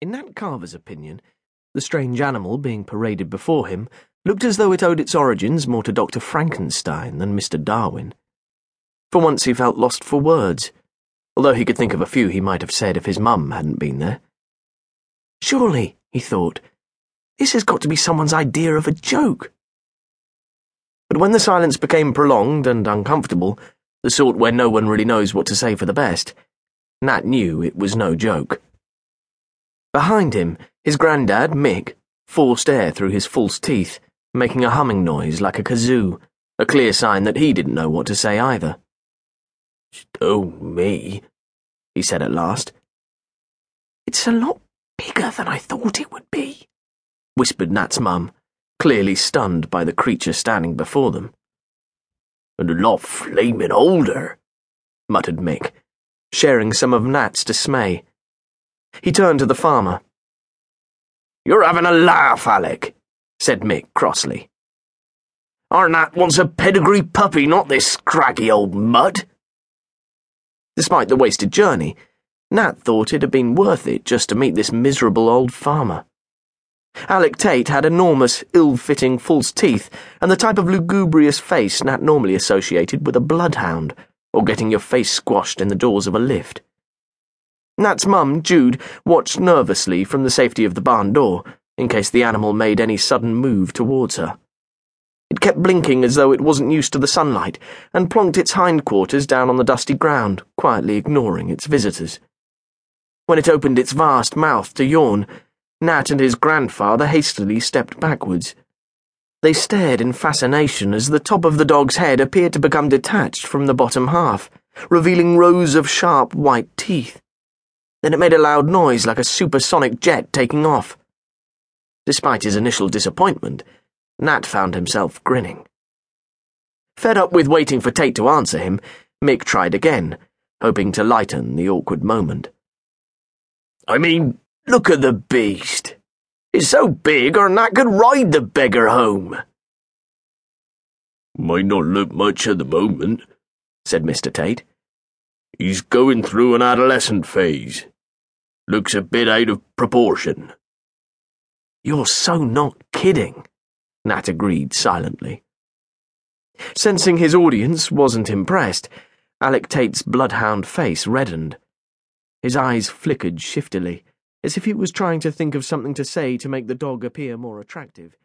In Nat Carver's opinion, the strange animal being paraded before him looked as though it owed its origins more to Dr. Frankenstein than Mr. Darwin. For once he felt lost for words, although he could think of a few he might have said if his mum hadn't been there. Surely, he thought, this has got to be someone's idea of a joke. But when the silence became prolonged and uncomfortable, the sort where no one really knows what to say for the best, Nat knew it was no joke. Behind him, his granddad, Mick, forced air through his false teeth, making a humming noise like a kazoo, a clear sign that he didn't know what to say either. Stone me, he said at last. It's a lot bigger than I thought it would be, whispered Nat's mum, clearly stunned by the creature standing before them. And a lot flaming older, muttered Mick, sharing some of Nat's dismay. He turned to the farmer. You're having a laugh, Alec, said Mick crossly. Our Nat wants a pedigree puppy, not this scraggy old mud. Despite the wasted journey, Nat thought it had been worth it just to meet this miserable old farmer. Alec Tate had enormous, ill fitting false teeth and the type of lugubrious face Nat normally associated with a bloodhound or getting your face squashed in the doors of a lift. Nat's mum, Jude, watched nervously from the safety of the barn door in case the animal made any sudden move towards her. It kept blinking as though it wasn't used to the sunlight and plonked its hindquarters down on the dusty ground, quietly ignoring its visitors. When it opened its vast mouth to yawn, Nat and his grandfather hastily stepped backwards. They stared in fascination as the top of the dog's head appeared to become detached from the bottom half, revealing rows of sharp white teeth. Then it made a loud noise like a supersonic jet taking off. Despite his initial disappointment, Nat found himself grinning. Fed up with waiting for Tate to answer him, Mick tried again, hoping to lighten the awkward moment. I mean, look at the beast. It's so big our Nat could ride the beggar home. Might not look much at the moment, said Mr. Tate. He's going through an adolescent phase. Looks a bit out of proportion. You're so not kidding, Nat agreed silently. Sensing his audience wasn't impressed, Alec Tate's bloodhound face reddened. His eyes flickered shiftily, as if he was trying to think of something to say to make the dog appear more attractive.